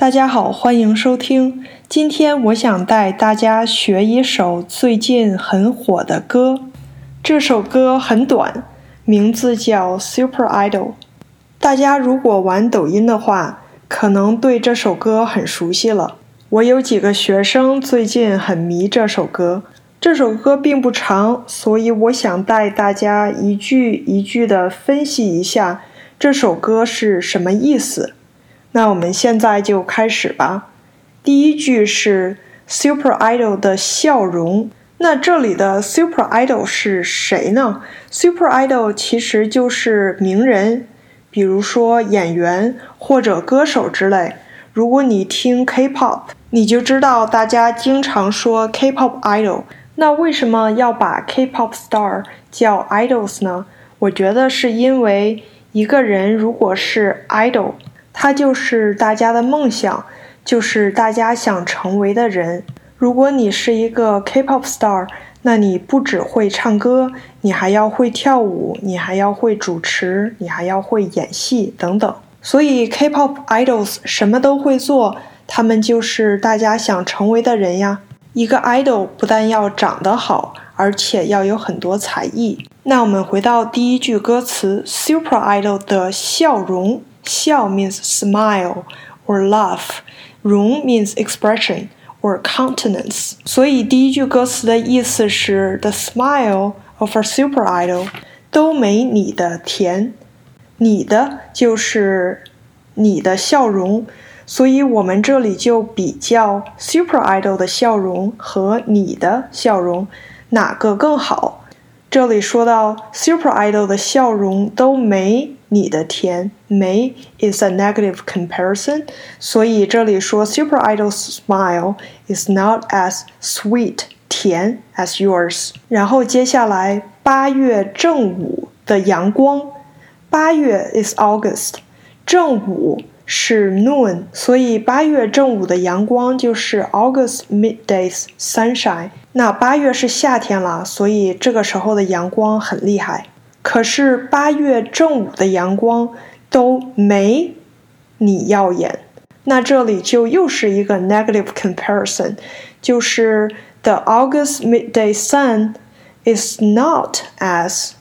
大家好，欢迎收听。今天我想带大家学一首最近很火的歌。这首歌很短，名字叫《Super Idol》。大家如果玩抖音的话，可能对这首歌很熟悉了。我有几个学生最近很迷这首歌。这首歌并不长，所以我想带大家一句一句的分析一下这首歌是什么意思。那我们现在就开始吧。第一句是 Super Idol 的笑容。那这里的 Super Idol 是谁呢？Super Idol 其实就是名人，比如说演员或者歌手之类。如果你听 K-pop，你就知道大家经常说 K-pop idol。那为什么要把 K-pop star 叫 idols 呢？我觉得是因为一个人如果是 idol。他就是大家的梦想，就是大家想成为的人。如果你是一个 K-pop star，那你不只会唱歌，你还要会跳舞，你还要会主持，你还要会演戏等等。所以 K-pop idols 什么都会做，他们就是大家想成为的人呀。一个 idol 不但要长得好，而且要有很多才艺。那我们回到第一句歌词，Super Idol 的笑容。笑 means smile or laugh，容 means expression or countenance。所以第一句歌词的意思是 The smile of a super idol 都没你的甜，你的就是你的笑容。所以我们这里就比较 super idol 的笑容和你的笑容哪个更好。 这里说到 super idol 的笑容都没。你的甜没 is a negative comparison，所以这里说 Super Idol's smile is not as sweet 甜 as yours。然后接下来八月正午的阳光，八月 is August，正午是 noon，所以八月正午的阳光就是 August midday's sunshine。那八月是夏天了，所以这个时候的阳光很厉害。可是八月正午的阳光都没你耀眼，那这里就又是一个 negative comparison，就是 the August midday sun is not as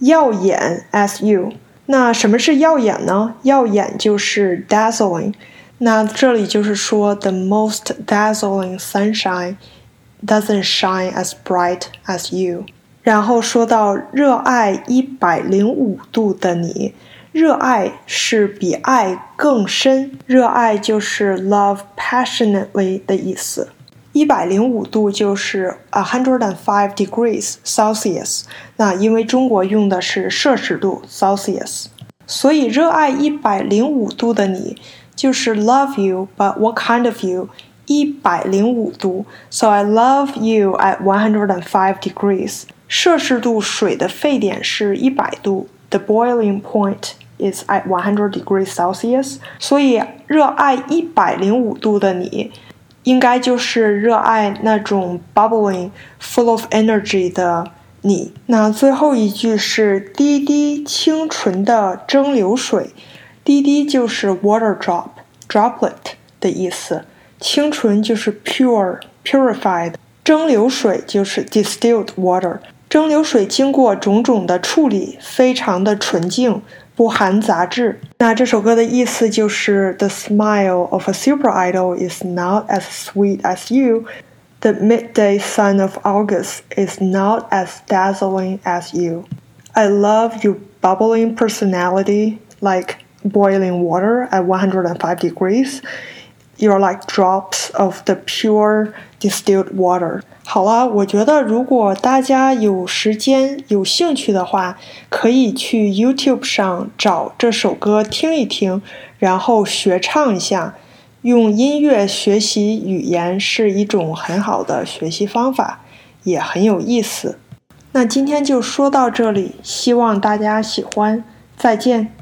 耀眼 as you。 那什么是耀眼呢？耀眼就是 dazzling。那这里就是说 the most dazzling sunshine doesn't shine as bright as you。然后说到热爱一百零五度的你，热爱是比爱更深，热爱就是 love passionately 的意思。一百零五度就是 a hundred and five degrees Celsius。那因为中国用的是摄氏度 Celsius，所以热爱一百零五度的你就是 love you，but what kind of you？一百零五度，so I love you at one hundred and five degrees。摄氏度水的沸点是一百度，the boiling point is at one hundred degrees Celsius。所以，热爱一百零五度的你， 应该就是热爱那种 bubbling、full of energy 的你。那最后一句是滴滴清纯的蒸馏水，滴滴就是 water drop、droplet 的意思，清纯就是 pure、purified，蒸馏水就是 distilled water。蒸馏水经过种种的处理，非常的纯净，不含杂质。那这首歌的意思就是：The smile of a super idol is not as sweet as you. The midday sun of August is not as dazzling as you. I love your bubbling personality, like boiling water at 105 degrees. You're like drops of the pure distilled water. 好了，我觉得如果大家有时间、有兴趣的话，可以去 YouTube 上找这首歌听一听，然后学唱一下。用音乐学习语言是一种很好的学习方法，也很有意思。那今天就说到这里，希望大家喜欢，再见。